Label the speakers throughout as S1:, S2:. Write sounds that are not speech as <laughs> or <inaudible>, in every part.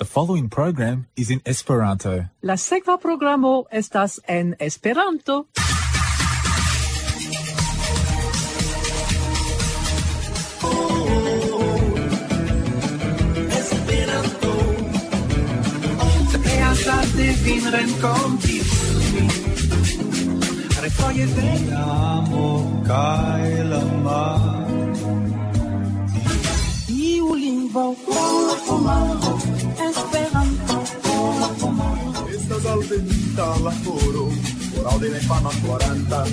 S1: The following program is in Esperanto.
S2: La sekva programo estas en Esperanto.
S3: Esperanto vin renkonti Refoje vediamo kaj la mar
S2: Iu lingvo Esperanto
S3: dal venita la coro, 40.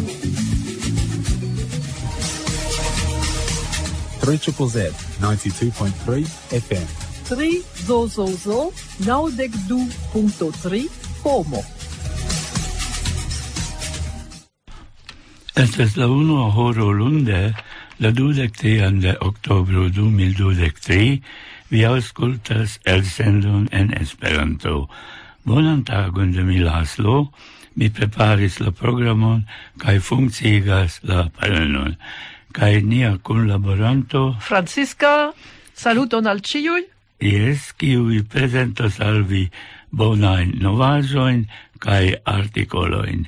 S1: 300 92.3 FM.
S2: 3 zo zo zo
S4: 92.3 como. La unua horo lunde, la de vi aŭskultas elsendon en Esperanto. Bonan tagon de mi Laslo, mi preparis la programon kaj funkciigas la parenon. Kaj nia kunlaboranto...
S2: Francisca, saluton al ciui!
S4: Yes, kiui presentos al vi bonain novajoin kaj artikolojn.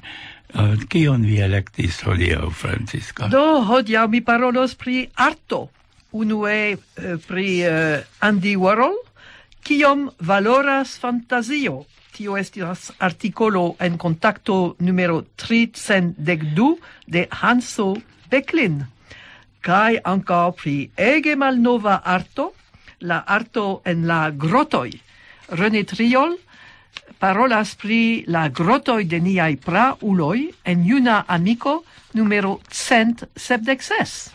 S4: Uh, kion vi electis hodiau, Francisca?
S2: Do, hodiau mi parolos pri arto. Unue eh, pri eh, Andy Warhol, kiom valoras fantazio tio estis articolo en contacto numero 312 de Hanso Becklin. Kai anca pri ege malnova arto, la arto en la grotoi. René Triol parolas pri la grotoi de niai pra uloi en juna amico numero 176.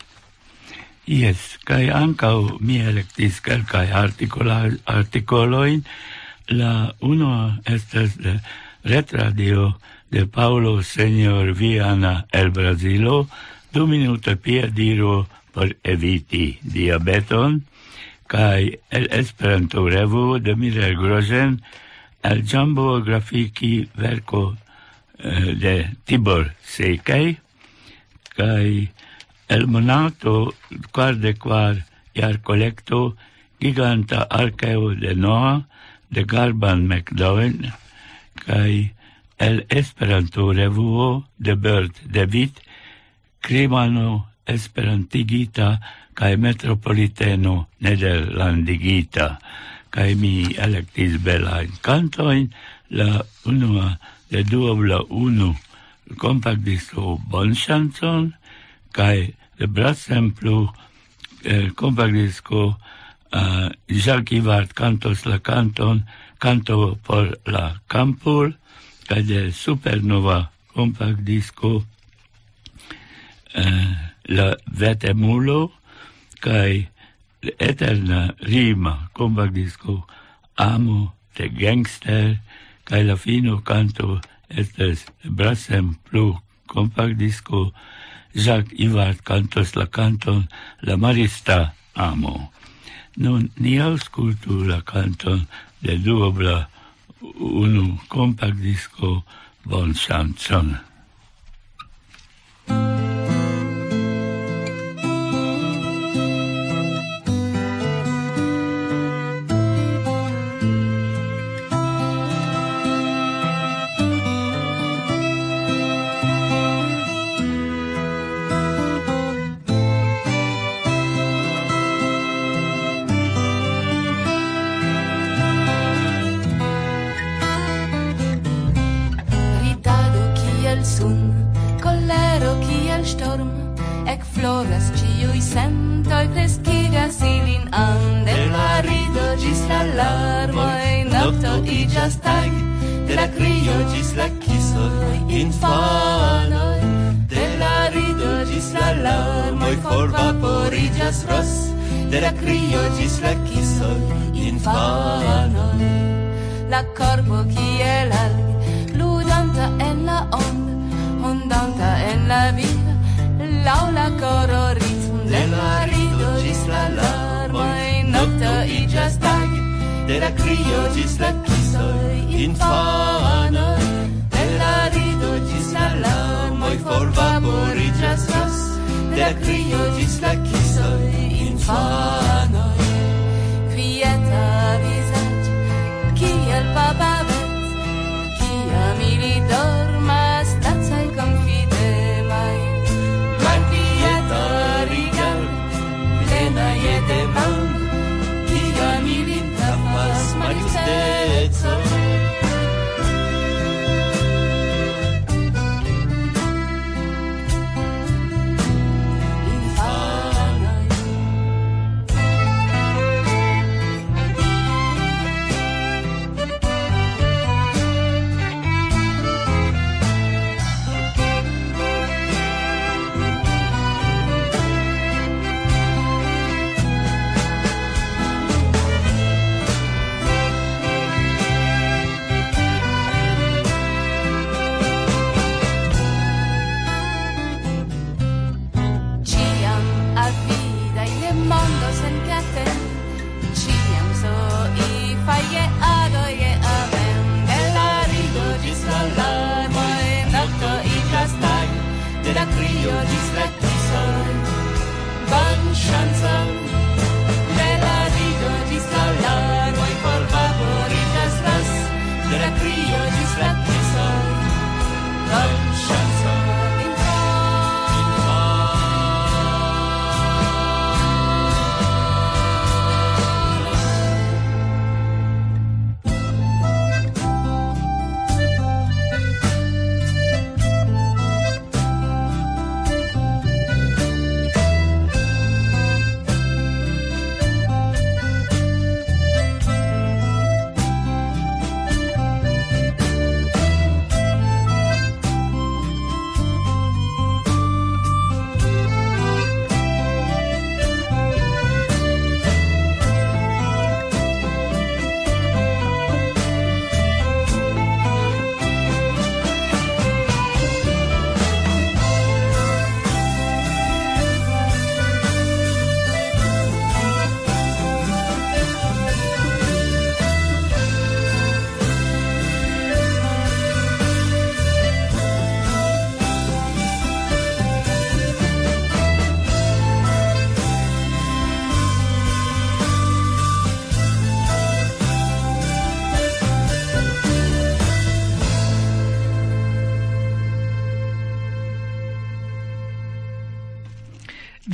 S4: Yes, kai anca mi electis quelcae articoloin La uno estes de eh, retradio de Paulo Senior Viana el Brasilo, du minute pia diro por eviti diabeton, kai el Esperanto revo de Mirel Grozen el Jumbo Grafiki verko eh, de Tibor Sekei, kai el monato quarde quar iar collecto giganta archeo de Noa, de Garban McDowell kai el Esperanto revuo de Bert David Krimano Esperantigita kai Metropoliteno Nederlandigita. Kai mi elektis belajn kantojn. La unua de duobla unu compact disco bon chanson kai de Bratsemplu eh, kompakdisko uh, Jacques Ivart cantos la canton, canto por la campul, kaj de supernova compact disco uh, la vetemulo, kaj eterna rima compact disco amo de gangster, kaj la fino canto estes brasem plu compact disco, Jacques Ivart cantos la canton, la marista amo. Nun ni auscultu la canton de duobla unu compact disco Bon Chanson.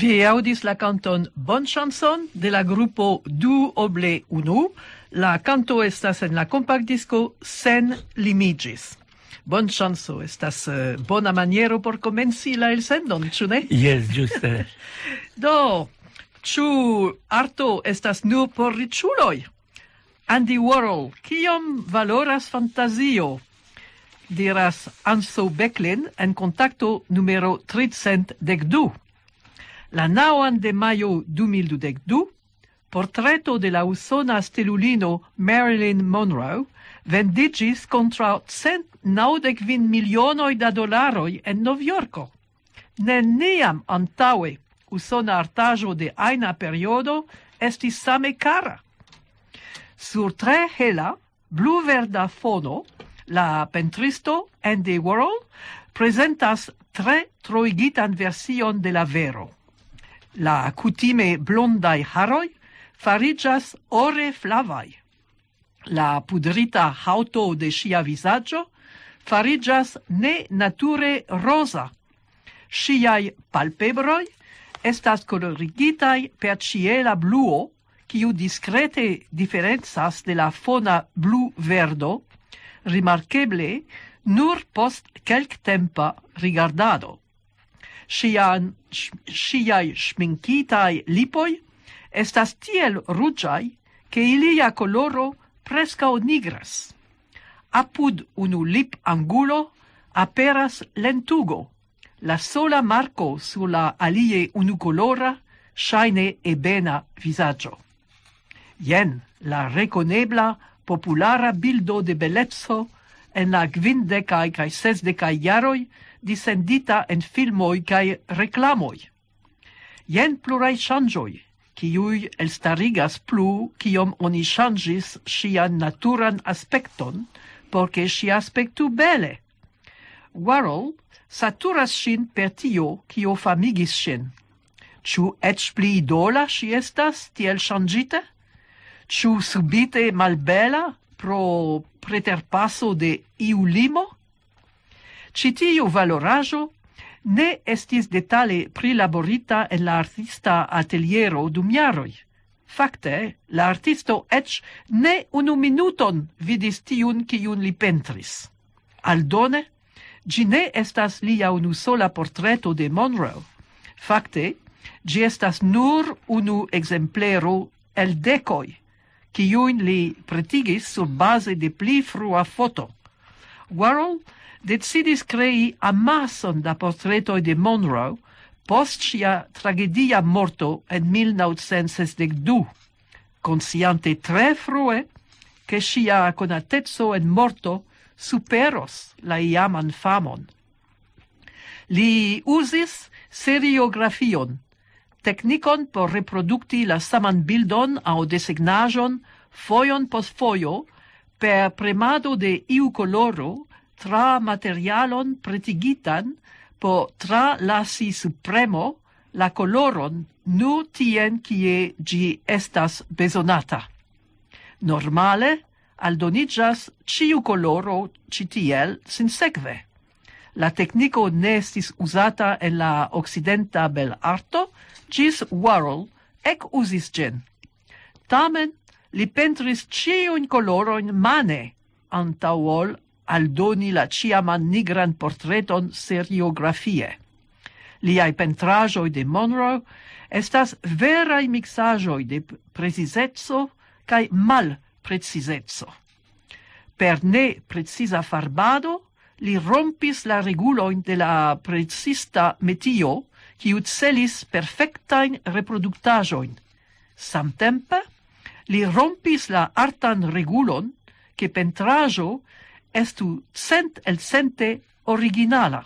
S2: Vi audis la canton Bon Chanson de la gruppo Du Oble Unu. La canto estas en la compact disco sen limigis. Bon chanso, estas uh, bona maniero por comenci la elsendon, ĉu ne? <laughs>
S4: Yes, juste. <laughs>
S2: Do, ĉu arto estas nur por riĉuloj? Andy Warhol, kiom valoras fantazio? Diras Anso Becklin en kontakto numero 312 la nauan de maio 2012, portreto de la usona stelulino Marilyn Monroe vendigis contra cent naudec vin milionoi da dolaroi en Novjorko. Neniam antaue usona artajo de aina periodo estis same cara. Sur tre hela, blu-verda fono, la pentristo Andy Warhol presentas tre troigitan version de la vero la cutime blondai haroi fariĝas ore flavai. La pudrita hauto de sia visaggio fariĝas ne nature rosa. Ŝiaj palpebroi estas colorigitai per ciela bluo, quiu discrete differenzas de la fona blu-verdo, rimarcheble nur post kelktempa rigardado. Sian, siai sminkitai lipoi estas tiel rugiai che ilia coloro prescao nigras. Apud unu lip angulo aperas lentugo, la sola marco sulla alie unu colora shaine ebena visaggio. Jen la reconebla populara bildo de bellezzo en la gvindecai cae sesdecai jaroi disendita en filmoi cae reclamoi. Jen plurai changioi, ciui elstarigas plu ciom oni changis sian naturan aspecton, porque si aspectu bele. Warhol saturas sin per tio cio famigis sin. Ciu eĉ pli idola si estas tiel changite? Ciu subite malbela pro preterpaso de iu limo? Citiu valorajo ne estis detale prilaborita en la artista ateliero dum jaroi. Fakte, la artisto ec ne unu minuton vidis tiun kiun li pentris. Aldone, gi ne estas lia unu sola portreto de Monroe. Fakte, gi estas nur unu exemplero el decoi, kiun li pretigis sur base de pli frua foto. Warhol decidis crei amason da portretoi de Monroe post sia tragedia morto en 1962, consciante tre frue che sia conatezzo en morto superos la iaman famon. Li usis seriografion, technicon por reproducti la saman bildon au designajon foion pos foio per premado de iu coloro tra materialon pretigitan po tra lasi supremo la coloron nu tien kie gi estas besonata. Normale, aldonigas ciu coloro citiel sin segve. La tecnico ne estis usata en la occidenta bel arto, gis Warhol ec usis gen. Tamen, li pentris ciun coloron mane, antauol aldoni la ciaman nigran portreton seriografie. Liai pentrajoi de Monroe estas verai mixajoi de precisezzo cae mal precisezzo. Per ne precisa farbado, li rompis la reguloin de la precista metio, kiu celis perfectain reproductajoin. Samtempe, li rompis la artan regulon, che pentrajo estu cent el cente originala.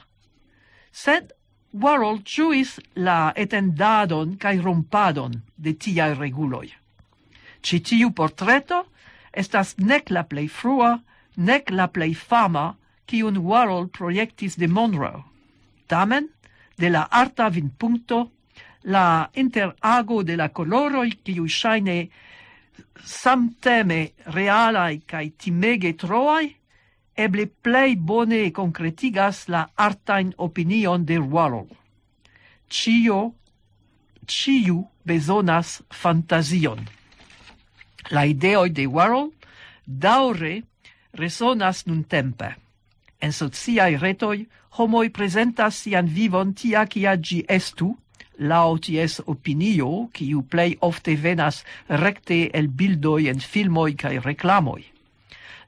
S2: Sed Warhol juis la etendadon cae rompadon de tiai reguloi. Citiu portreto estas nec la plei frua, nec la plei fama kiun Warhol proiectis de Monroe. Tamen, de la arta vin punto, la interago de la coloroi kiu shaine samteme realai cae timege troai, eble plei bone concretigas la artain opinion de Roarol. Cio, ciu bezonas fantasion. La ideoi de Warhol daure resonas nun tempe. En sociai retoi, homoi presentas sian vivon tia kia gi estu, laŭ ties opinio, kiu plei ofte venas recte el bildoi en filmoi cae reclamoi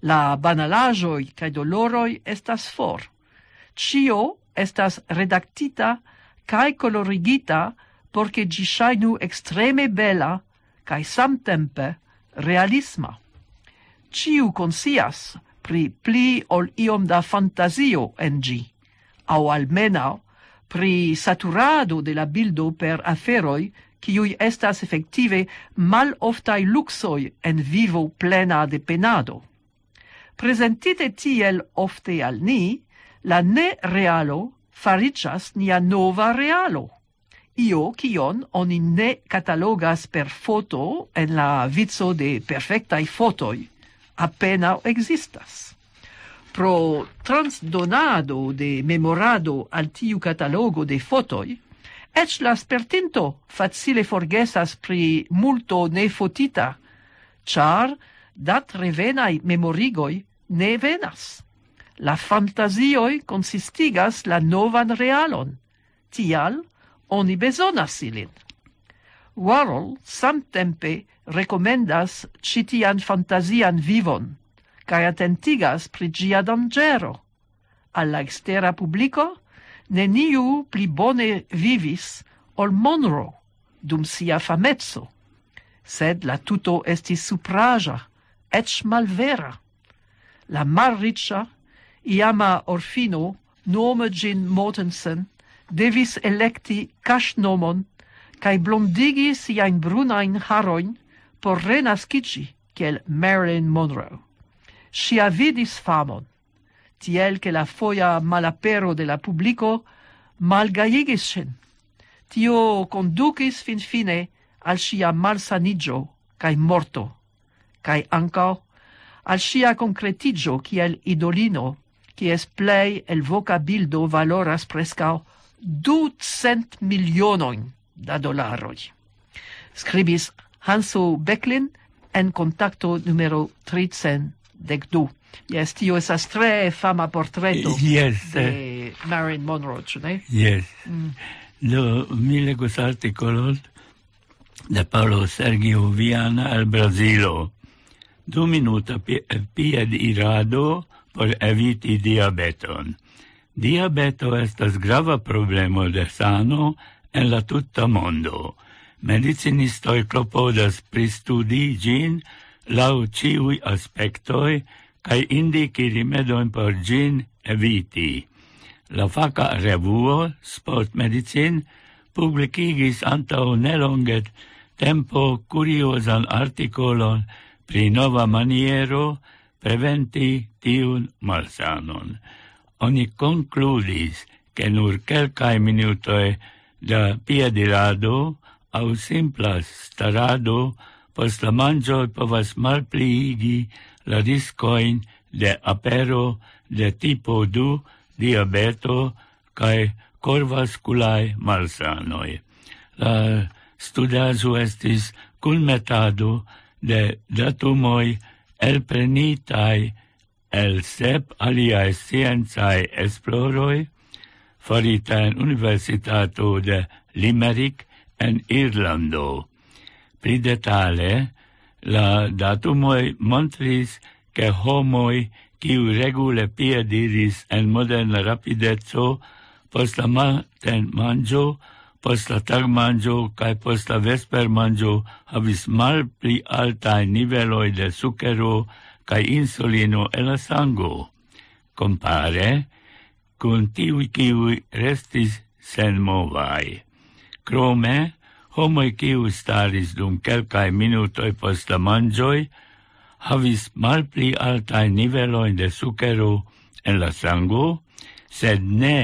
S2: la banalajoi cae doloroi estas for. Cio estas redactita cae colorigita porque gi shainu extreme bela cae samtempe realisma. Ciu consias pri pli ol iom da fantasio en gi, au almena pri saturado de la bildo per aferoi kiui estas effective mal oftai luxoi en vivo plena de penado. Presentite tiel ofte al ni, la ne realo faricias nia nova realo. Io, kion oni ne catalogas per foto en la vizo de perfectai fotoi, appena existas. Pro transdonado de memorado al tiu catalogo de fotoi, ec la spertinto facile forgesas pri multo ne fotita, char dat revenai memorigoi ne venas. La fantasioi consistigas la novan realon, tial oni besonas ilin. Warhol samtempe recomendas citian fantasian vivon, cae attentigas pri gia dangero. Alla extera publico, neniu pli bone vivis ol Monroe dum sia famezzo, sed la tuto estis supraja, ec malvera la malriccia, iama orfino, nome gin Mortensen, devis electi casnomon cae blondigi siain brunain haroin por renascici kiel Marilyn Monroe. Si vidis famon, tiel che la foia malapero de la publico malgaiigis sin. Tio conducis fin fine al sia malsanigio cae morto, cae ancao al sia concretigio kiel idolino, kies plei el voca bildo valoras prescau ducent milionoin da dolaroi. Scribis Hanso Becklin en contacto numero 312. Yes, tio esas tre fama portreto eh,
S4: yes,
S2: de
S4: uh,
S2: Marilyn Monroe, ĉu ne?
S4: Yes. Mm. Do, mi legus artikolon de Paolo Sergio Viana el Brazilo Du minuta pied irado por eviti diabeton. Diabeto estas grava problemo de sano en la tutta mondo. Medicinistoj klopodas pristudi ĝin laŭ ĉiuj aspektoj kaj indiki rimedojn por ĝin eviti. La faca revuo Sport Medicine publicigis antaŭ nelonge tempo kuriozan artikolon pri nova maniero preventi tiun malsanon. Oni concludis che nur quelcae minutoi da piedirado au simpla starado post la mangio povas malpliigi la riscoin de apero de tipo 2 diabeto cae corvasculae malsanoi. La studazo estis culmetado de datumoi elprenitai el sep aliae scienzae esploroi farita en Universitato de Limerick en Irlando. Pli detale, la datumoi montris che homoi kiu regule piediris en moderna rapidezzo post la maten mangio post la tag mangio cae post la vespermanĝo havis malpli altae niveloi de sukero cae insulino en la sango, compare cun tiui kiui restis senmovaj. Krome, homoi kiu staris dum quelcae minutoi post la mangioi havis malpli altae niveloj de sukero en la sango, sed ne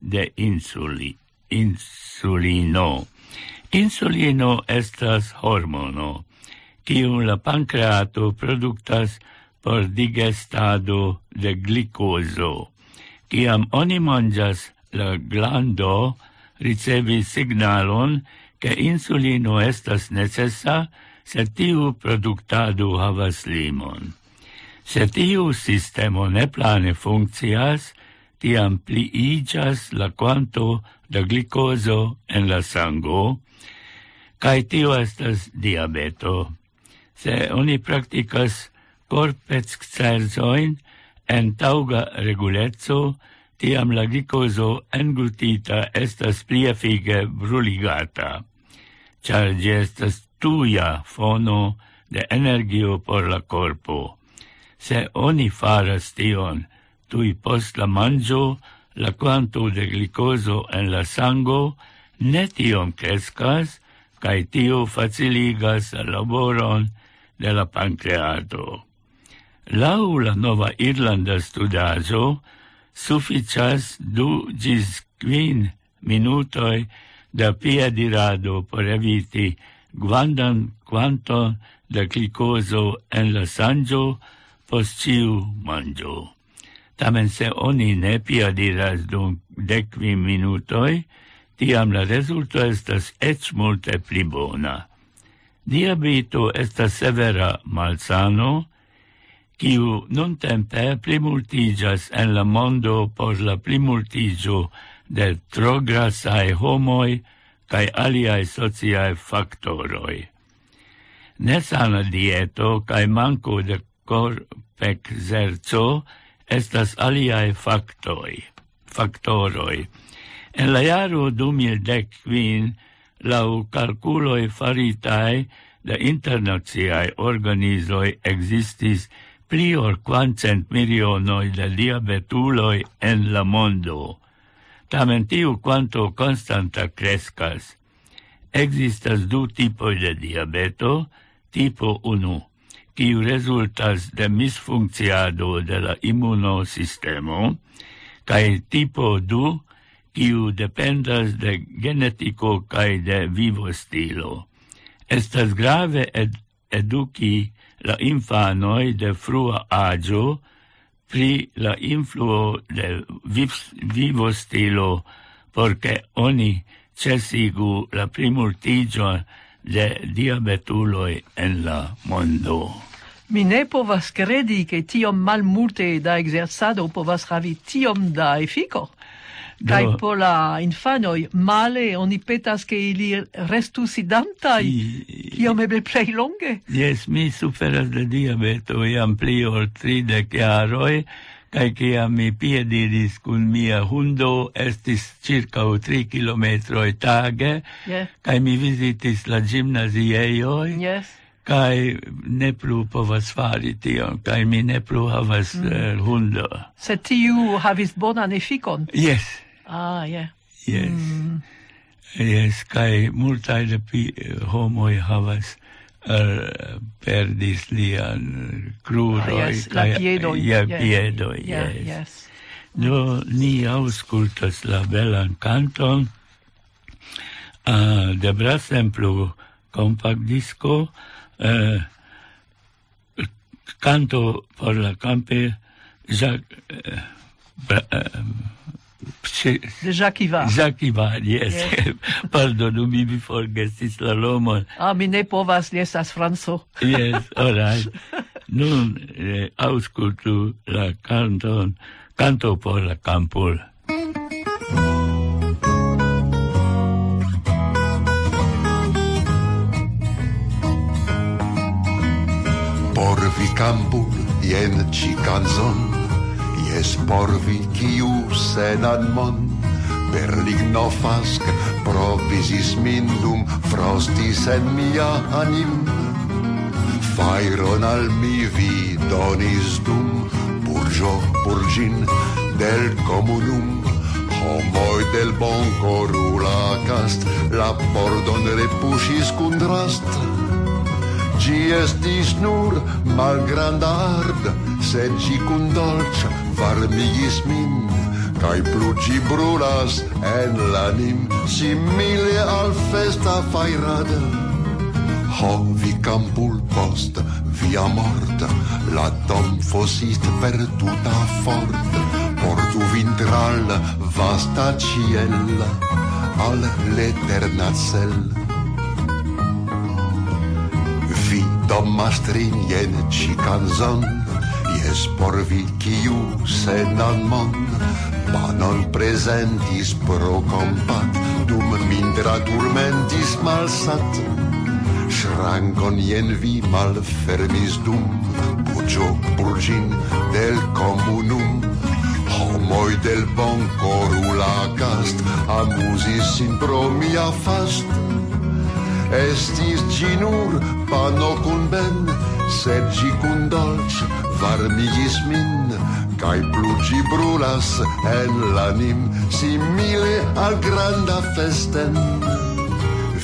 S4: de insuli insulino. Insulino estas hormono, kiu la pancreato productas por digestado de glicoso. Ciam oni mangias la glando ricevis signalon che insulino estas necessa se tiu produktado havas limon. Se tiu sistemo ne plane funccias, tiam pliigas la quanto da glicoso en la sango, cae tio estas diabeto. Se oni practicas corpec cerzoin en tauga regulezzo, tiam la glicoso englutita estas pli efige bruligata, char gi estas tuia fono de energio por la corpo. Se oni faras tion, tui post la mangio, la quanto de glicoso en la sango ne tiom crescas, cae tio faciligas laboron de la pancreato. Lau la nova Irlanda studazo, sufficias du gis quin minutoi da pia dirado por eviti guandan quanto da glicoso en la sangio post ciu mangio. Tamen se oni ne piadiras dum decvi minutoi, tiam la resulto estas ec multe pli bona. Diabito estas severa malsano, kiu non tempe plimultigas en la mondo por la plimultigio de trograsae homoi cae aliae sociae factoroi. Nesana dieto cae manco de corpec zerzo, estas aliae factoi, factoroi. En la jaro 2010 lau calculoi faritae de internaziae organizoi existis pli or quancent milionoi de diabetuloi en la mondo. Tamen tiu quanto constanta crescas. Existas du tipoi de diabeto, tipo 1 kiu resultas de misfunkciado de la immunosistemo, cae tipo 2, kiu dependas de genetico cae de vivo stilo. Estas grave ed eduki la infanoi de frua agio pri la influo de vivo stilo porque oni cesigu la primultigio de diabetuloi en la mondo.
S2: Mi ne povas credi che tiom malmulte da exerzado povas havi tiom da efiko. Kai Do... po la infanoi male oni petas che ili restu sidantaj kiom eble plej longe.
S4: Yes, mi suferas de diabeto jam pli ol chiaroi kai che a mi piediris kun mia hundo estis circa o tri e tage,
S2: yeah.
S4: Kai mi visitis la gimnaziejoj.
S2: Yes
S4: kai ne plu povas fari tion, kai mi ne plu havas mm. uh, hundo.
S2: Se tiu havis bonan efikon?
S4: Yes.
S2: Ah, yeah.
S4: Yes. Mm. Yes, kai multae de pi eh, homoi havas uh, perdis lian eh, cruroi.
S2: Ah, yes, kai, la piedoi.
S4: Ja,
S2: yeah,
S4: piedoi,
S2: yeah,
S4: yes.
S2: yes.
S4: Do, ni auscultas la belan canton uh, ah, de Brassemplu compact disco, eh, canto por la campe Jacques, eh,
S2: eh, Jacques Ivar.
S4: Jacques Ivar, yes.
S2: yes. <laughs>
S4: Pardonu, mi mi forgesis la lomon.
S2: Ah, mi ne povas, li estas franco. <laughs>
S4: yes, all right. <laughs> Nun eh, auscultu la canton, canto por la campul.
S5: por vi campul jen ci canzon Jes por vi kiu senan mon Per ligno fasc provisis min dum frostis en mia anim. Fairon al mi vi donis dum Burgio burgin del comunum. Homoi del bon corulacast La pordon repusis cun drast Gi estis nur malgranda ard, sed gi cun dolĉa varmigis min, kaj plu gi brulas en l'anim, simile al festa fairada. Ho, vi campul post, via morta, la tomfosit per tuta fort, portu vintral vasta ciel, al l'eterna cella. Domastrinjen ci canzon Jes por vi kiu senan mon. Panon presentis pro compat Dum mindra turmentis malsat. Shrankon jen vi malfermis dum Puggio burgin del comunum. Homoi del bon corula cast Amusis sin pro mia fast. Estis gi nur pano cun ben, sed gi cun dolĉ varmigis min, kaj plu gi brulas en l'anim, simile al granda festen.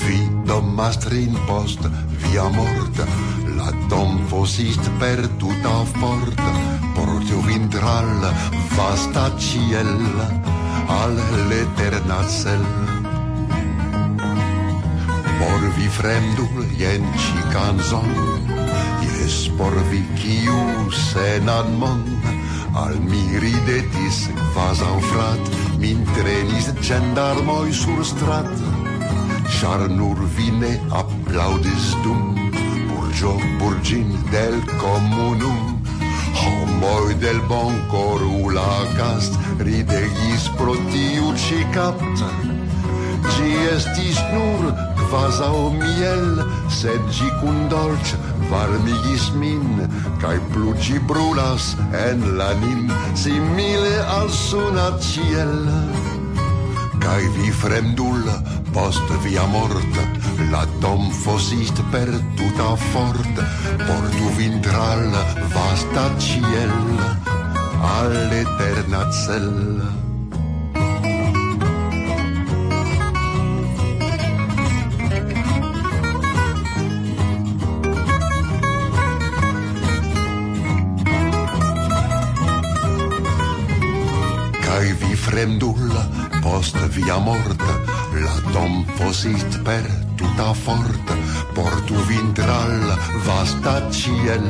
S5: Vi domastrin post via morta, la dom fosist per tuta forta, portio vintral vasta ciel, al l'eterna cel. Por vi fremdul jen ci canzon Jes, por vi kiu senan mon. Al mi ridetis quasau frat Min trenis gendarmoi sur strat. Char nur vi ne dum Burgio burgin del comunum. Homoi del bon corula cast ridegis pro tiu capta Gi estis nur quasau miel, sed gi cun dolce varmigis min, cae plu gi brulas en l'anim, simile al suna ciel. Cae vi fremdul, post via mort, la tomfosist per tuta fort, portu vintral vasta ciel, all'eterna cella. fremdul post via mort la dom fosit per tuta fort portu vintral vasta ciel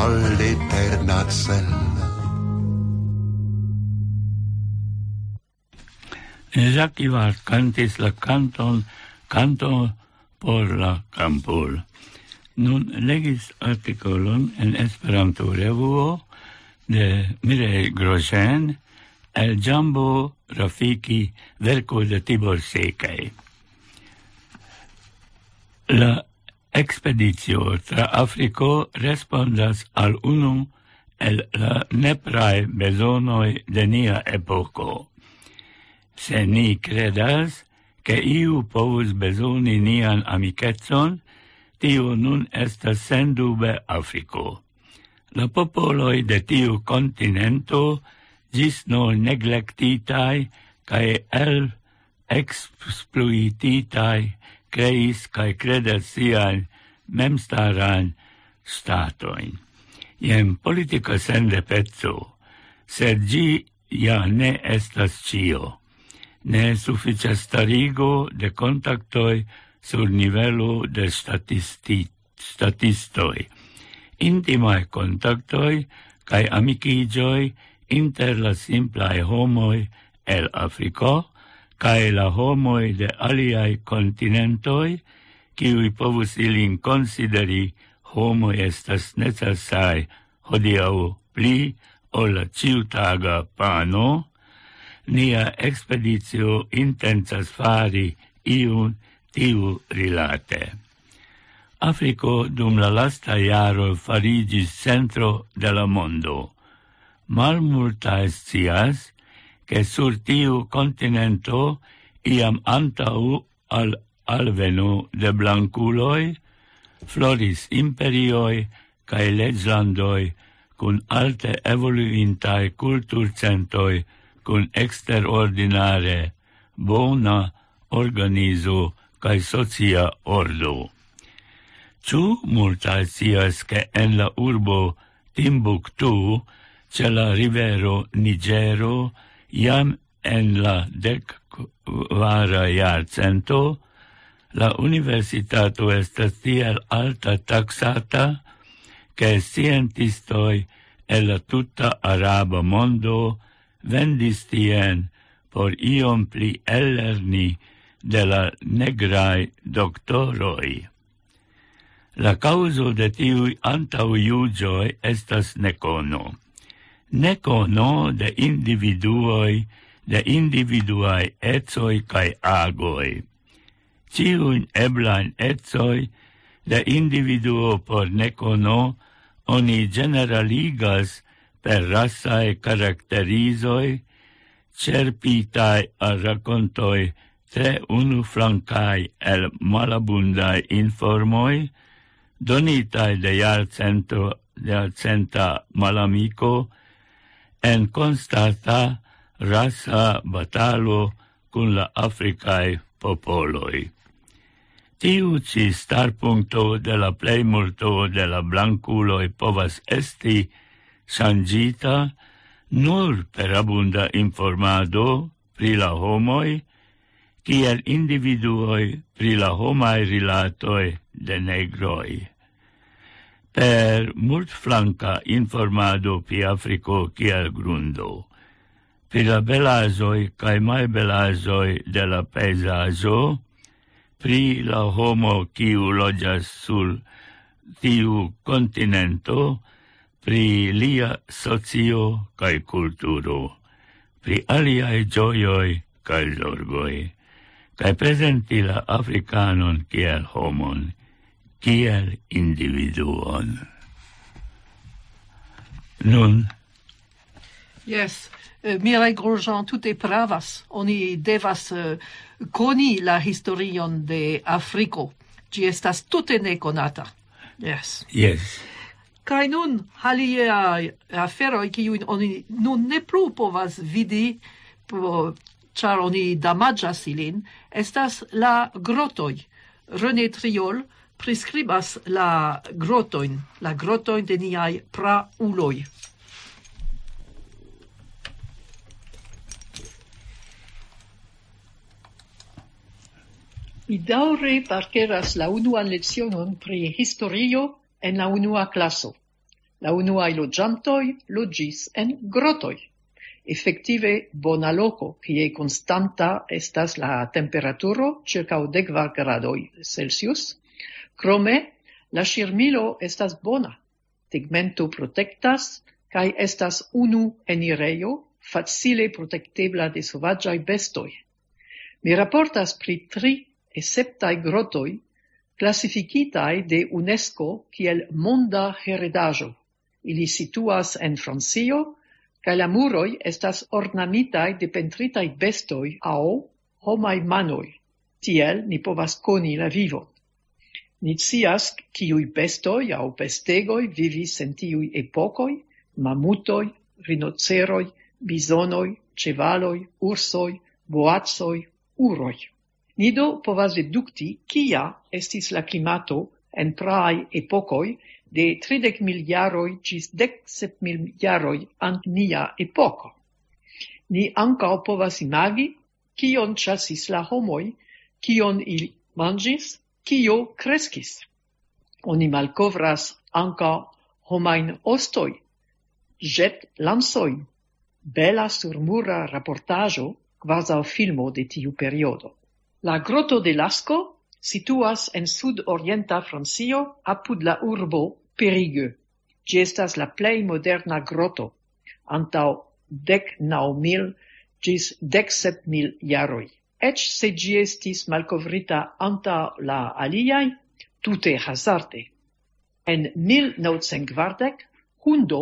S5: all'eterna cel
S4: Jacques Ivar cantis la canton canto por la campul. Nun legis articolon en Esperanto revuo de Mireille Grosjean, el Jambo Rafiki verco de Tibor Secai. La expeditio tra Africo respondas al unu el la neprae besonoi de nia epoco. Se ni credas che iu povus besoni nian amicetson, tio nun estas sendube Africo. La popoloi de tiu continento gis no neglectitai cae el expluititai creis cae credet sian memstaran statoin. Iem politica sende pezzo, sed gi ja ne estas cio. Ne suffice starigo de contactoi sur nivelu de statisti, statistoi. Intimae contactoi cae amicigioi inter la simplae homoi el Africo cae la homoi de aliai continentoi, kiui povus ilin consideri homoi estas necessai hodiau pli ol ciutaga pano, nia expeditio intensas fari iun tiu rilate. Africo dum la lasta iaro farigis centro de la mondo mal multa estias, che sur tiu continento iam antau al alvenu de blanculoi, floris imperioi cae legislandoi cun alte evoluintae culturcentoi cun exterordinare bona organizo cae socia ordo. Ciu multa sias che en la urbo Timbuktu ce la rivero Nigero iam en la dec vara iarcento la universitato estas tiel alta taxata che scientistoi e la tutta araba mondo vendis tien por iom pli ellerni de la negrai doctoroi. La causo de tiui antau iugioi estas necono necono de individuoi, de individuai etsoi cae agoi. Ciun eblain etsoi de individuo por necono oni generaligas per rasae caracterizoi cerpitae a racontoi tre unu flancai el malabundai informoi donitai de iarcento de alcenta malamico en constata rasa batalo cun la africae popoloi. Tiu ci starpuncto de la plei multo de la blanculoi povas esti sangita nur per abunda informado pri la homoi, kiel individuoi pri la homai rilatoi de negroi per multflanca informado pi Africo kiel grundo, pri la belazoi cae mai belazoi de la peisazo, pri la homo kiu logias sul tiu continento, pri lia socio cae culturo, pri aliae gioioi cae zorgoi, cae presenti la Africanon kiel homon, kiel individuon. Nun?
S2: Yes, eh, uh, Mireille Grosjean tutte pravas. Oni devas uh, koni la historion de Afriko. Gi estas tutte nekonata. Yes.
S4: Yes.
S2: Kai nun halie aferoi kiun oni nun ne plu povas vidi po char oni damaĝas ilin estas la grotoj René Triol prescribas la grotoin, la grotoin de niai prauloi. Mi daure parceras la unuan lezionon pri historio en la unua classo. La unuae logiantoi logis en grotoi.
S6: Effective bona loco, kie constanta estas la temperaturo circa 10 gradoi Celsius, Crome, la shirmilo estas bona. Tegmento protectas, cae estas unu enireio, facile protectebla de sovaĝaj bestoi. Mi raportas pri tri septai grotoi classificitai de UNESCO kiel monda heredajo. Ili situas en Francio, cae la muroi estas ornamitai de pentritai bestoi au homai manoi. Tiel ni povas coni la vivo. Ni scias kiuj bestoi au bestegoi vivis en tiui epokoj: mamutoi, rinoceroi, bisonoi, cevaloi, ursoi, boatsoi, uroi. Ni do povas dedukti kia estis la klimato en praaj epokoj de 30 mil jaroj ĝis 17 mil ant nia epoko. Ni ankaŭ povas imagi kion ĉasis la homoj, kion ili manĝis, kio crescis. Oni malcovras anca homain ostoi, jet lansoi, bela surmura raportajo quasau filmo de tiu periodo. La grotto de Lasco situas en sud-orienta Francio apud la urbo Perigueux. Gi estas la plei moderna grotto, antau dec nau mil gis dec sep mil jaroi ec se gi estis malcovrita anta la aliai, tute hazarde. En 1940, hundo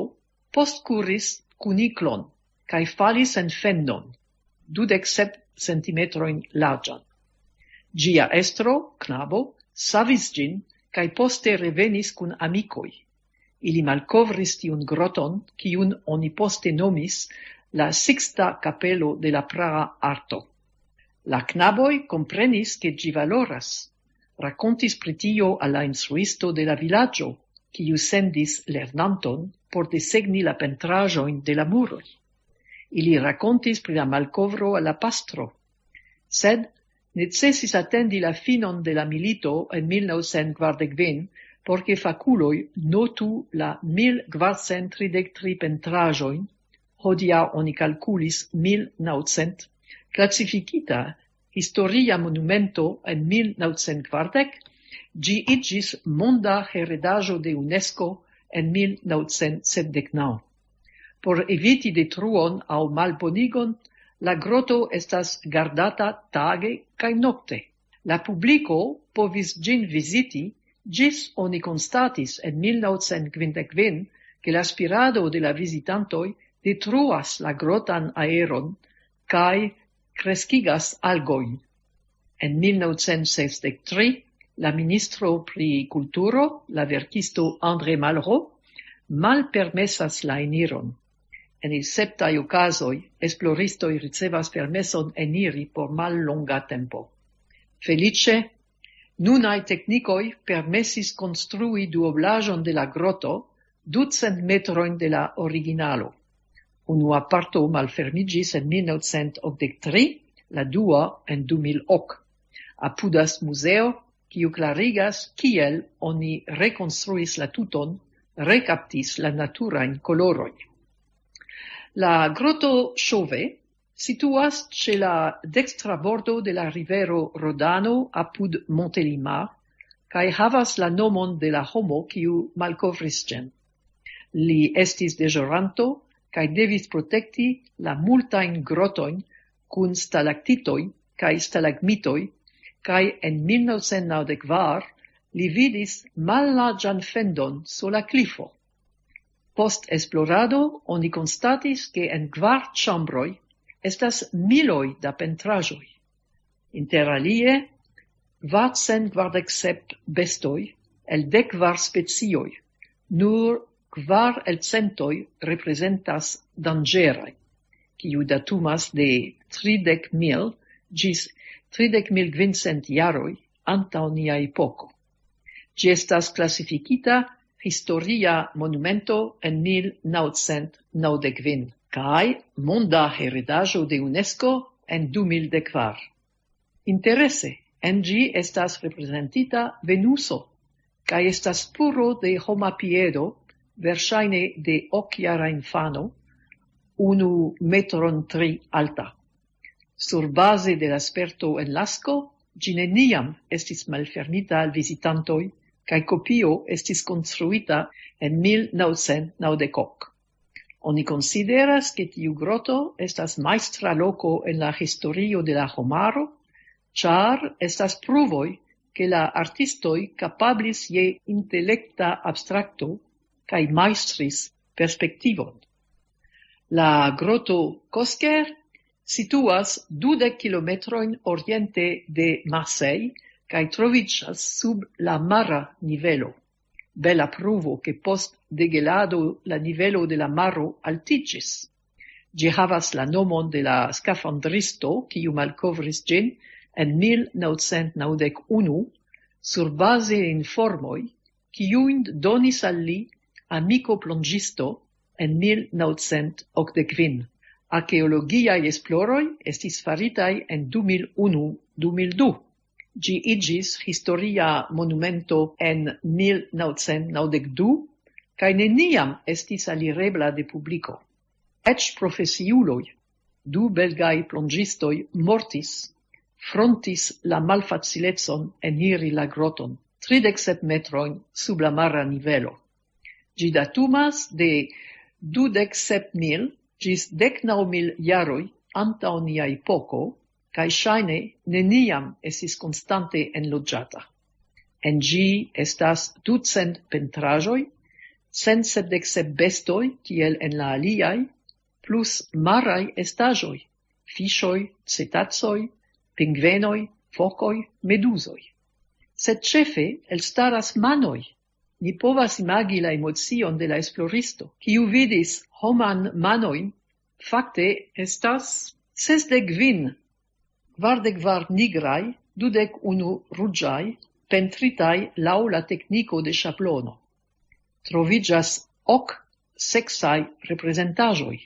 S6: postcuris cuniclon, cae falis en fennon, dudec sep centimetroin lagian. Gia estro, knabo, savis gin, cae poste revenis cun amicoi. Ili malcovris tiun groton, ciun oni poste nomis la sixta capello de la Praga Arto. La knaboi comprenis che gi valoras, Racontis pritio alla al instruisto de la villaggio, kiu sendis lernanton por desegni la pentrajoin de la muroi. Ili racontis pri la malcovro alla pastro, sed necessis attendi la finon de la milito en 1945 porque faculoi notu la 1433 pentrajoin, hodia oni calculis 1900 Classificita historia monumento en 1940, gi igis monda heredajo de UNESCO en 1979. Por eviti detruon au malbonigon, la groto estas gardata tage cae nocte. La publico povis gin visiti, gis oni constatis en 1955 che l'aspirado de la visitantoi detruas la grotan aeron cae crescigas algojn. En 1963 la ministro pri culturo, la verkisto André Malraux, malpermesas la eniron. En il septai ocasoi, esploristoi ricevas permeson eniri por mallonga tempo. Felice, nunai technicoi permesis construi duoblajon de la groto ducent metroin de la originalo. Unua parto malfermigis en 1983, la dua en 2008. Apudas museo, quiu clarigas kiel oni reconstruis la tuton, recaptis la natura in coloroi. La grotto Chauvet situas ce la dextra bordo de la rivero Rodano apud Montelimar, cae havas la nomon de la homo quiu malcovris gen. Li estis dejoranto kai devis protekti la multajn grotojn kun stalaktitoj kai stalagmitoi kai en 1994 li vidis mallarĝan fendon sur la klifo. Post esplorado oni konstatis ke en kvar chambroi estas miloi da pentrajoi Interalie, vatsen kvardek sep bestoi el dek kvar spezioi, nur quar el centoi representas danĝeraj, quiu datumas de tridec mil gis tridec mil kvincent jaroj antaŭ nia epoco. Gi estas classificita historia monumento en 1995 cae monda heredajo de UNESCO en 2004. Interesse, en gi estas representita Venuso, cae estas puro de homa piedo versaine de okjara infano, unu metron tri alta. Surbaze de l'asperto en lasco, gine niam estis malfermita al visitantoi, cae copio estis construita en 1990. Oni consideras che tiu grotto estas maestra loco en la historio de la homaro, char estas pruvoi che la artistoi capablis je intellecta abstracto cae maestris perspektivon. La groto Kosker situas 20 kilometroin oriente de Marseille cae troviĝas sub la mara nivelo. Bela pruvo ke post degelado la nivelo de la maro altiĝis. Gi havas la nomon de la skafandristo kiu malcovris gin en 1991 sur base informoi quiuind donis al li amico plongisto en 1985. Archeologiae esploroi estis faritai en 2001-2002. Gi igis historia monumento en 1992, cae neniam estis alirebla de publico. Ec profesiuloi, du belgai plongistoi mortis, frontis la malfacilezzon eniri la groton, 37 metroin sub la mara nivelo. Gi datumas de dudek sep mil gis dek nau mil jaroj antau nia epoko, kaj ŝajne neniam estis konstante. En gi estas ducent pentrajoi, cent sepdek sep kiel en la aliai, plus marai estajoi, fishoi, cetacoj, pingvenoi, focoi, medusoi. Sed el staras manoi Ni povas imagi la emocion de la esploristo, kiu vidis homan manoin, fakte estas sesdek vin, kvardek var nigrai, dudek unu ruĝaj, pentritaj laŭ la tekniko de ŝablono. Troviĝas ok sexai representajoi.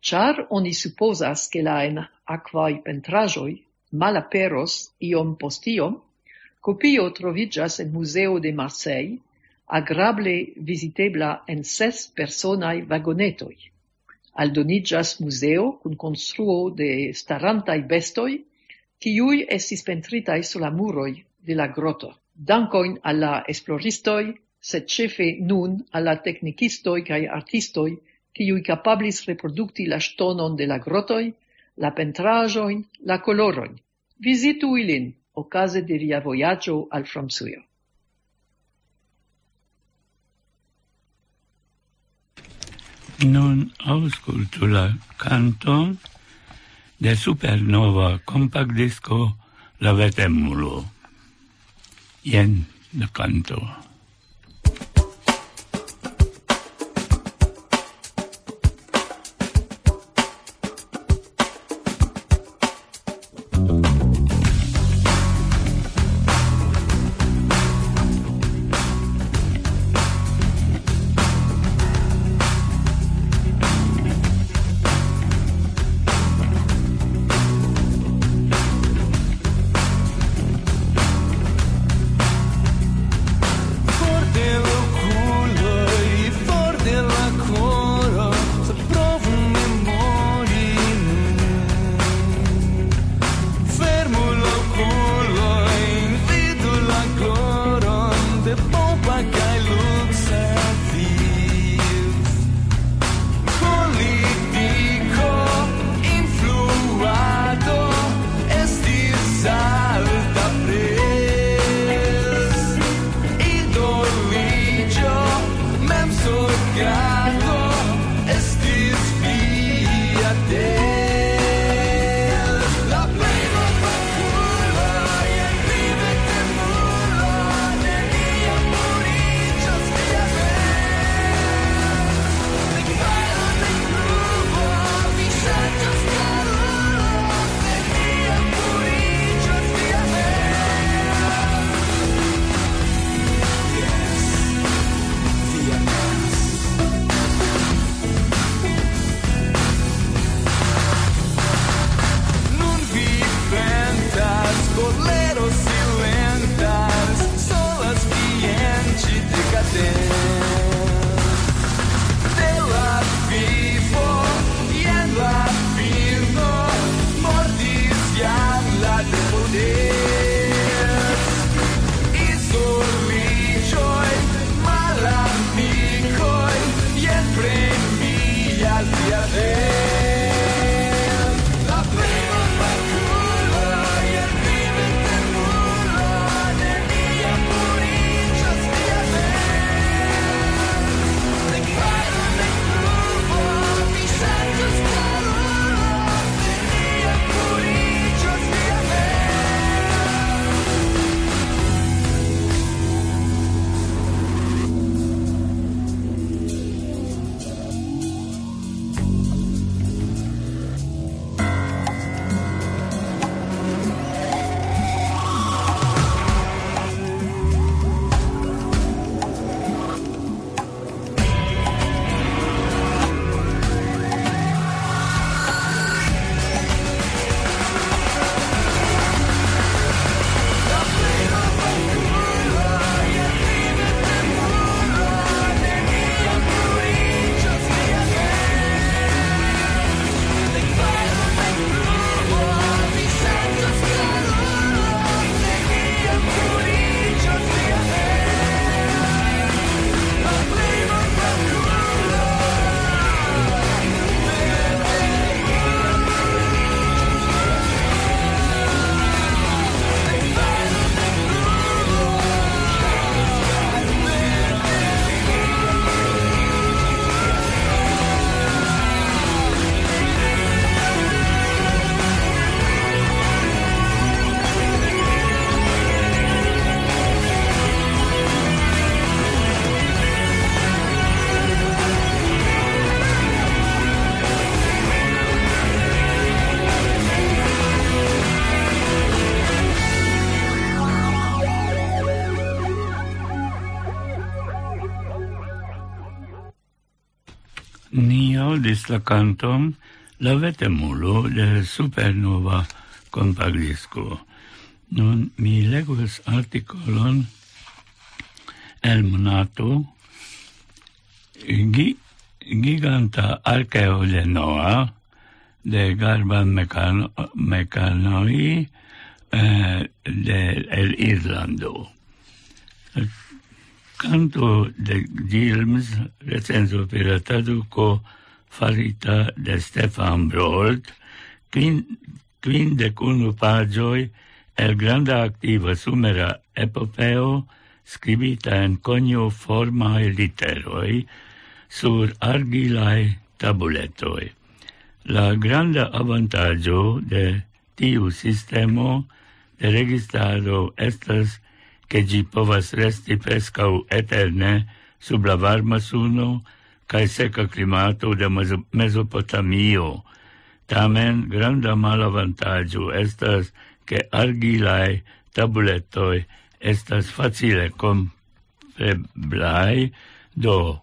S6: Char oni supposas che la en aquai pentrajoi malaperos iom post iom, kopio troviĝas en museo de Marseille, agrable visitebla en ses personai vagonetoi. Aldonigas museo cun construo de starantai bestoi, kiuj estis pentritai sur la muroi de la grotto. Dankoin alla esploristoi, sed cefe nun alla technicistoi cae artistoi, artistoj, capablis reproducti reprodukti la stonon de la grottoi, la pentrajoin, la coloroin. Visitu ilin okaze de via voyaggio al Francujo.
S4: Nun auscultu la canton de supernova compact disco La Vetemulo. Ien la canto. la canton la vetemulo de supernova compaglisco. Nun mi legus artikolon el monato gi, giganta archeo de Noa de Garban Mecano, Mecanoi eh, de el Irlando. Canto de Gilms recenso per traduco farita de Stefan Brolt, quin, de cunu pagioi el granda activa sumera epopeo scribita en conio formae literoi sur argilae tabuletoi. La granda avantaggio de tiu sistemo de registrado estas che gi povas resti prescau eterne sub la varma suno cae seca climato de Mesopotamio. Tamen granda malavantaĝo estas, ke argilae tabuletoi estas facile compreblai, do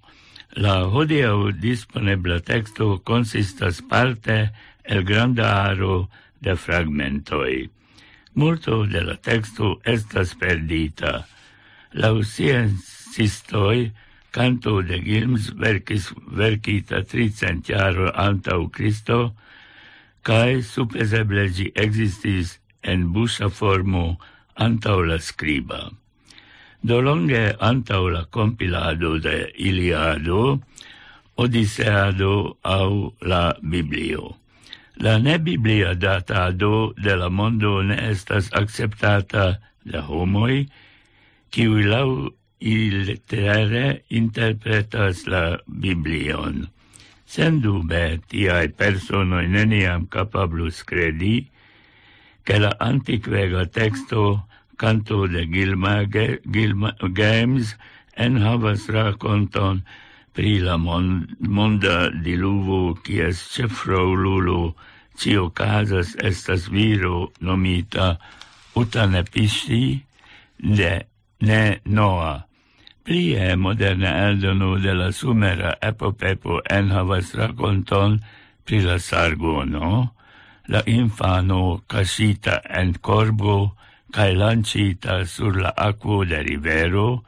S4: la hodiau disponibla texto consistas parte el granda aro de fragmentoi. Multo de la texto estas perdita. La sciencistoj, Canto de Gilms verkis verkita tricent jaro antau Cristo, cae supeseble gi existis en busa formo antau la scriba. Dolonge antau la compilado de Iliado, Odiseado au la Biblio. La nebiblia datado de la mondo ne estas acceptata de homoi, kiui lau illitere interpretas la Biblion. Sendube tiai personoi neniam capablus credi che la antiquega texto canto de Gilma, Gilma Games en havas raconton pri la monda diluvo kies cefro lulu cio casas estas viro nomita utanepisti de ne Noa Plie moderna eldono de la sumera epopepo enhavas raconton pri la Sargono, la infano casita en corbo cae lancita sur la aquo de rivero,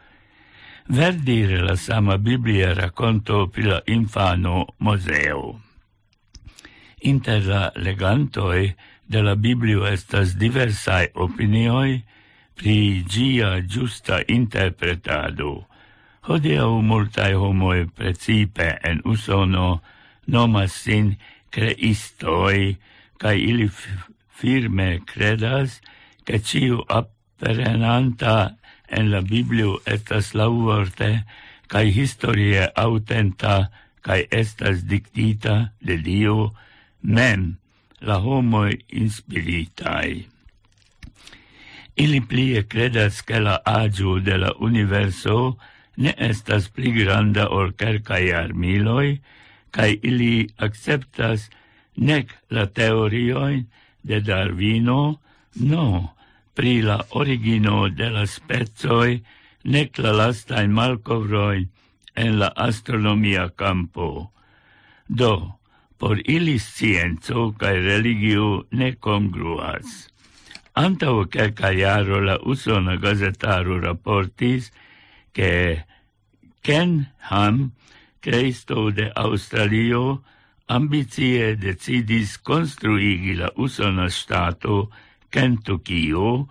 S4: verdire la sama Biblia racconto pri la infano Moseo. Inter la legantoi de la Biblio estas diversae opinioi pri gia giusta interpretado. Hodiau multae homoe precipe en usono nomas sin creistoi, cae ili firme credas che ciu apperenanta en la Biblio estas lauvorte cae historie autenta cae estas dictita de Dio mem la homoi inspiritai. Ili plie credas che la agio de la universo ne estas pli granda ol kelkaj armiloj, kaj ili akceptas nek la teoriojn de Darwino, no, pri la origino de la specoj, nek la lastajn malkovrojn en la astronomia campo. Do, por ili scienco cae religio ne congruas. Antau quelca iaro la usona gazetaro raportis che Ken Ham, creisto de Australio, ambizie decidis construigi la usona stato Kentuckio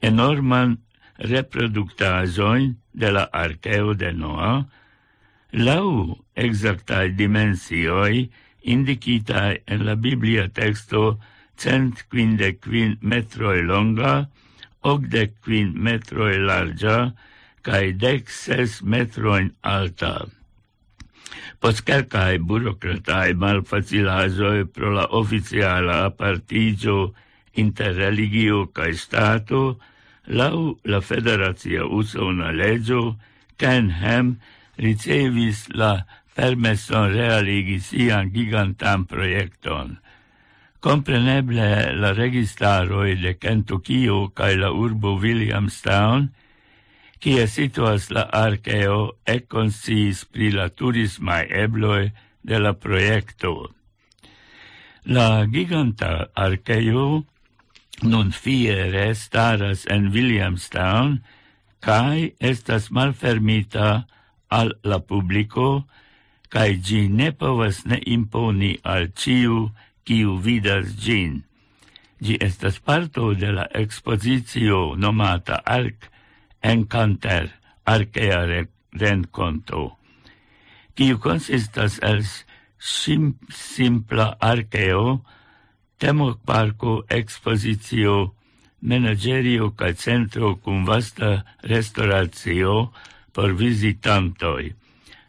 S4: enorman reproductazoin de la archeo de Noa, lau exactae dimensioi indicitae en la Biblia texto cent quinde quin metroi longa, ogde quin metroi larga, cae dec ses metroin alta. Post calcae burocratae malfacilazoi pro la oficiala apartigio inter religio cae stato, lau la federatia usona legio, Kenhem ricevis la permesson realigi sian gigantam proiecton. Compreneble la registaroi de Kentukio cae la urbo Williamstown kie situas la arkeo, e consiis pri la turismae ebloi de la proiecto. La giganta arkeo nun fiere staras en Williamstown, cae estas malfermita al la publico, cae gi ne povas ne imponi al ciu kiu vidas gin. Gi estas parto de la expozizio nomata ARC, encanter archea renconto, kiu consistas el sim simpla archeo, temo parco expozitio, menagerio ca centro cum vasta restauratio por visitantoi.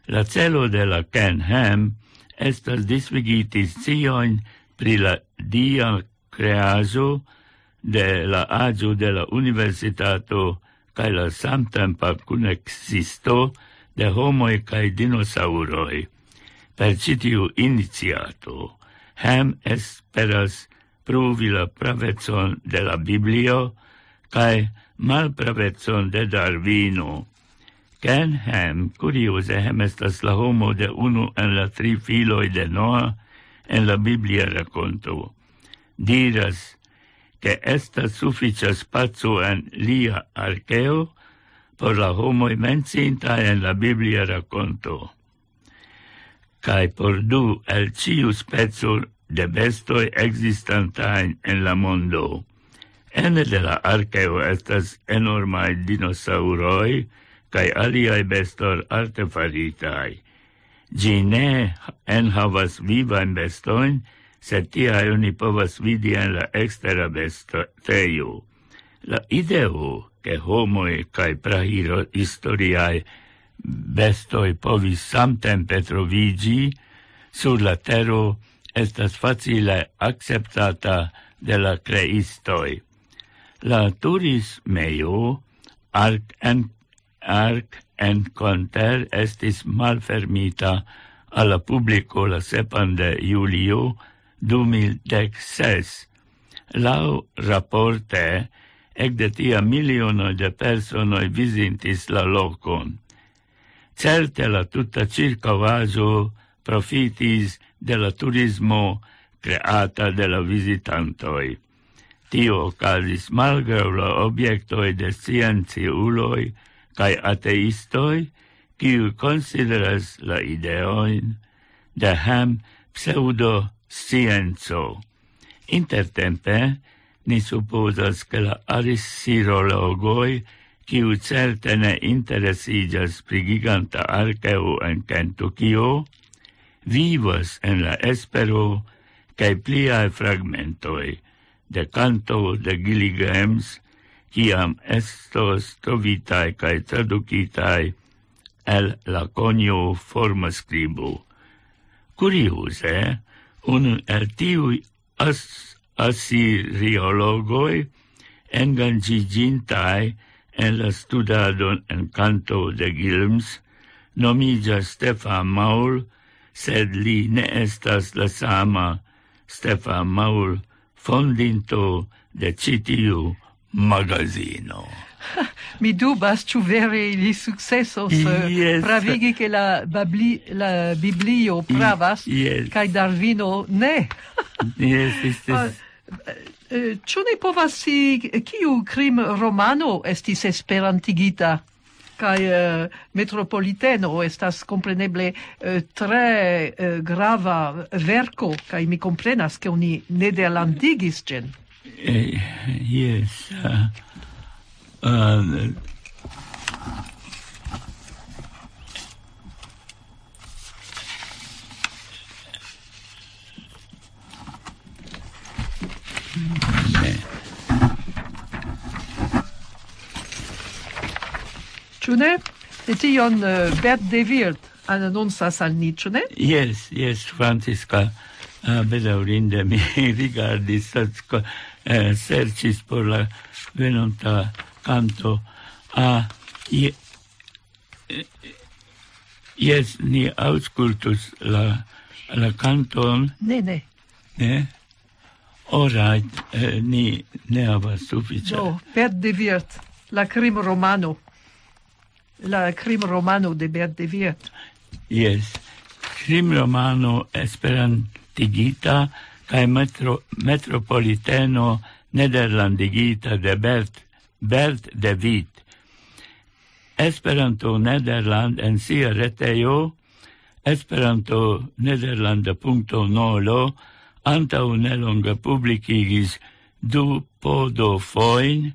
S4: La celo de la Ken Ham estas disvigiti scioin pri la dia creazo de la agio de la universitato kaj la samtempa kunexisto de homoj kaj dinosauroi Per citiu iniciato Hem esperas pruvi la pravecon de la Biblio kaj malpravecon de Darwino. Ken Hem, curiose Hem estas la homo de unu en la tri filoi de Noa en la Biblia rakonto. Diras, che esta suffice spazio en lia archeo por la homo mencinta en la Biblia racconto. Cae por du el ciu spezzo de bestoi existantain en la mondo. Ene de la archeo estas enormai dinosauroi cae aliai bestor artefaritai. Gi ne enhavas vivain bestoin, sed tia oni povas vidi en la extera bestejo. La ideo, che homoi cae prahiro historiae bestoi povis samtempe troviĝi sur la tero, estas facile acceptata de la creistoi. La turismeo arc en arc en conter estis malfermita alla publico la sepan de julio 2016. Lau rapporte, ec de tia miliono de personoi visintis la locon. Certe la tutta circavaggio profitis de la turismo creata de la visitantoi. Tio ocasis malgrau la obiectoi de scienziuloi cae ateistoi, kiu consideras la ideoin de hem pseudo scienzo. Intertempe, ni supposas che la arisirologoi, kiu certe ne interesigas pri giganta arceo en Kentukio, vivas en la espero cae pliae fragmentoi de canto de Gilligams, ciam estos trovitae cae traducitae el laconio forma scribu. Curiuse, eh? un el tiui as assiriologoi engangigintai en la studadon en canto de Gilms nomija Stefan Maul, sed li ne estas la sama Stefan Maul, fondinto de citiu magazino. <laughs>
S2: Mi dubas ĉu vere ili sukcesos eh,
S4: yes.
S2: pravigi ke la, babli, la Biblio pravas
S4: yes.
S2: kaj Darvino ne. <laughs>
S4: yes, yes, yes.
S2: Ah, eh, eh, ĉu ne povas si kiu krim romano estis esperantigita? kaj uh, metropoliteno estas kompreneble uh, tre uh, grava verko kaj mi komprenas ke oni nederlandigis ĝin.
S4: yes. Uh, uh,
S2: Tune, eti jon uh, bet devirt, anë non sa salnit, tune?
S4: Yes, yes, Francisca. Ah, bedaurinde mi <laughs> rigardis, eh, sercis por la venonta canto a ie, eh, Yes, ni auscultus la, la canton.
S2: Ne, ne.
S4: Ne? All right, eh, ni ne havas suffice.
S2: No, Bert de Wirt, la crim romano. La crim romano de Bert de Wirt.
S4: Yes, crim romano esperan mortigita kaj metro, metropoliteno nederlandigita de Bert, Bert de Witt. Esperanto Nederland en sia retejo Esperanto nederlanda.nolo antau nelonga publicigis du podofoin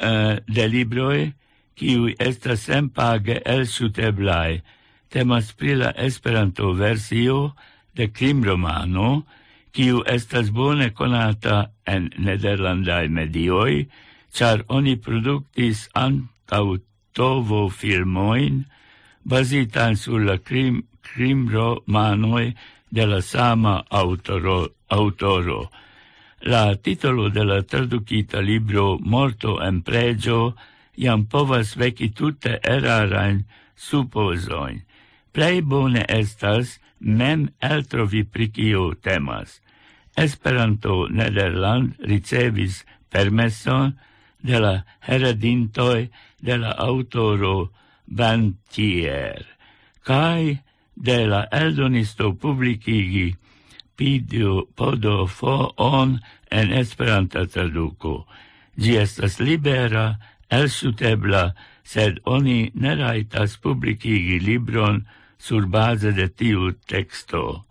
S4: uh, de libroi kiui estas senpage elsuteblai. Temas pri la Esperanto versio de crimromano, kiu estas bone conata en nederlandai medioi, char oni productis antau tovo filmoin basitan sur la crim, crimromanoi de la sama autoro, autoro. La titolo de la traducita libro Morto en pregio iam povas veci tutte erarain supposoin. Plei bone estas mem eltrovi pri kio temas. Esperanto Nederland ricevis permesson de la heredintoj de la autoro Bantier kaj de la eldonisto publikigi pidio podo fo on en esperanta traduco. Gi estas libera, elsutebla, sed oni ne rajtas publikigi libron sur base de tiu texto.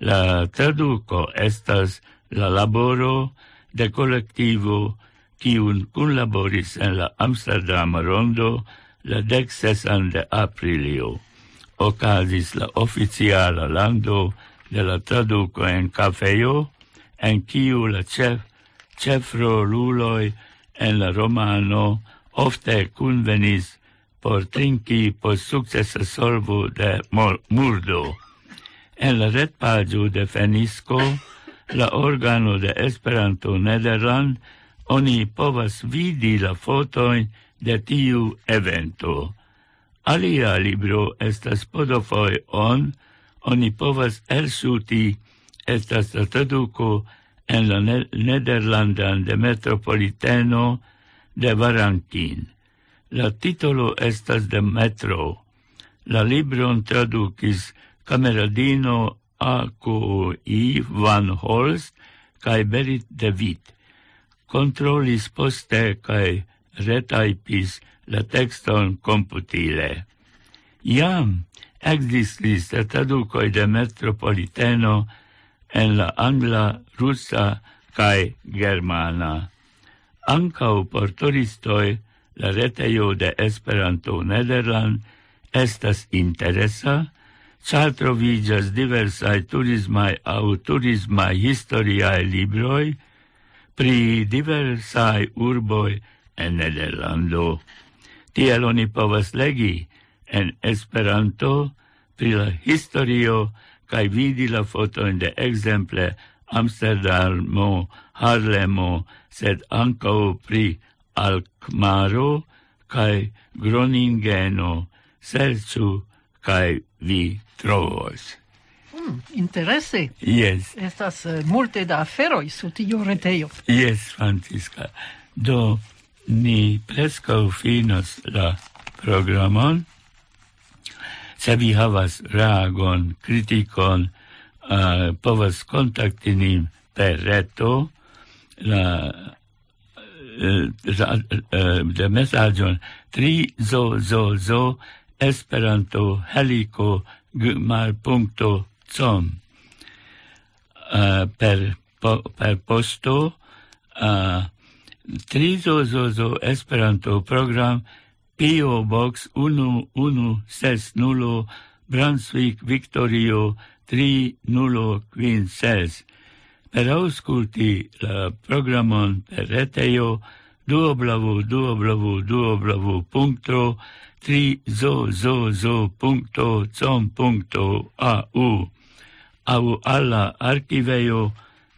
S4: La traduco estas la laboro de collectivo kiun kunlaboris en la Amsterdam rondo la dexesan de aprilio. Ocasis la oficiala lando de la traduco en cafeo, en kiu la chef cefro luloi en la romano ofte convenis por trinki por successa solvo de murdo. En la retpagio de Fenisco, la organo de Esperanto Nederland, oni povas vidi la fotoin de tiu evento. Alia libro estas podofoi on, oni povas elsuti estas la traduko en la ne nederlandan de metropoliteno de Varankin. La titolo estas de Metro. La libron traducis cameradino A.K.I. Van Holst cae Berit de Witt. Controlis poste cae retaipis la texton computile. Iam existis la traducoi de metropoliteno en la angla, rusa cae germana. Ancau por turistoi la retejo de Esperanto Nederland estas interesa, ĉar troviĝas diversaj turismaj aŭ turismaj historiaj libroj pri diversaj urboj en Nederlando. Tiel oni povas legi en Esperanto pri la historio kaj vidi la fotojn de ekzemple Amsterdamo, Harlemo, sed ankaŭ pri Alkmaro kai Groningeno, selcu kai vi trovos.
S2: Mm, interesse.
S4: Yes.
S2: Estas uh, multe da aferoj su tio reteio.
S4: Yes, Francisca. Do ni presco finos la programon. Se vi havas reagon, kritikon, uh, povas kontakti nin per reto. La de mesaĝon trizozozo Esperanto heliko gmail.com uh, eh, per po, per posto eh, uh, trizozozo Esperanto program PO Box 1160 Brunswick Victorio 3056 per ausculti la programon per retejo www.trizozozo.com.au au alla archivejo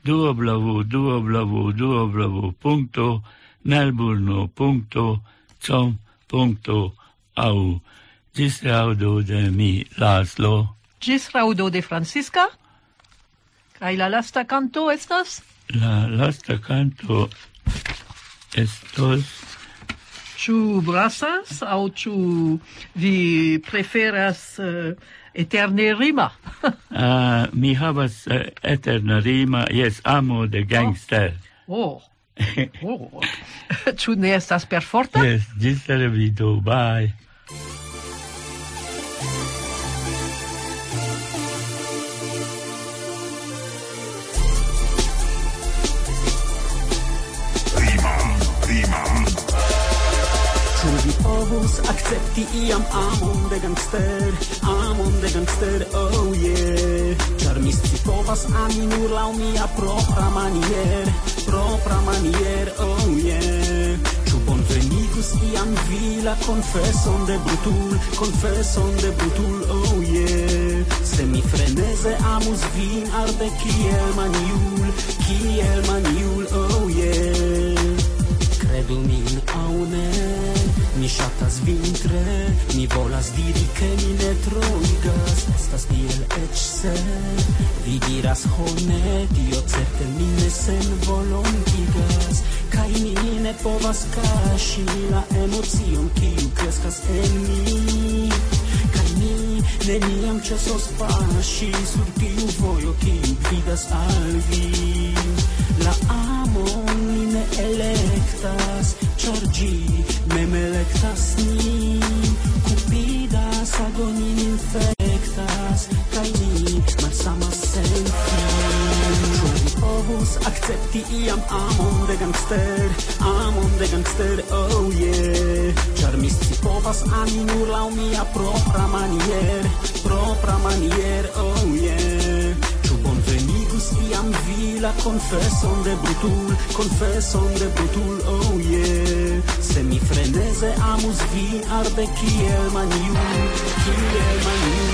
S4: www.nelburno.com.au Gis raudo de mi, Laszlo.
S2: Gis raudo de Francisca. Kai la lasta canto estas?
S4: La lasta canto estos...
S2: Ĉu brasas aŭ ĉu vi preferas uh, eterne rima?
S4: uh, <laughs> mi havas eh, uh, eterna rima, jes, amo de oh. gangster.
S2: Oh. <laughs> oh. <laughs> oh. Ne estas perforta?
S4: Jes, ĝis revido, bye.
S7: devas akcepti iam amon de gangster Amon de gangster, oh yeah. Ĉar mi scipovas ami nur laŭ mia propra manier Propra manier, oh yeah. Ĉu bonvenigus iam vi la konfeson de brutul Konfeson de brutul, oh yeah. Se mi freneze amus vin arde kiel maniul Kiel maniul, oh yeah revin min aŭ ne Mi ŝatas vintre, mi volas diri ke mi ne troigas. Estas tiel eĉ se vi diras ho ne Tio certe mi ne senvolontigas. Kaj mi ne povas kaŝi la emocion kiu kreskas en mi. Kaj mi neniam ĉesos paŝi sur tiu vojo kiu gvidas al vi. La electas ĉar ĝi mem electas ni kupidas agonin infectas kai ni malsamas sen povus akcepti iam amon de gangster, amon de gangster, oh yeah, char mi scipovas ami nur la mia propra manier, propra manier, oh yeah. Rusia-mi vila, confeson de butul, confeson de butul, oh yeah. Se mi freneze amuz vi arde Kielmaniu, Kielmaniu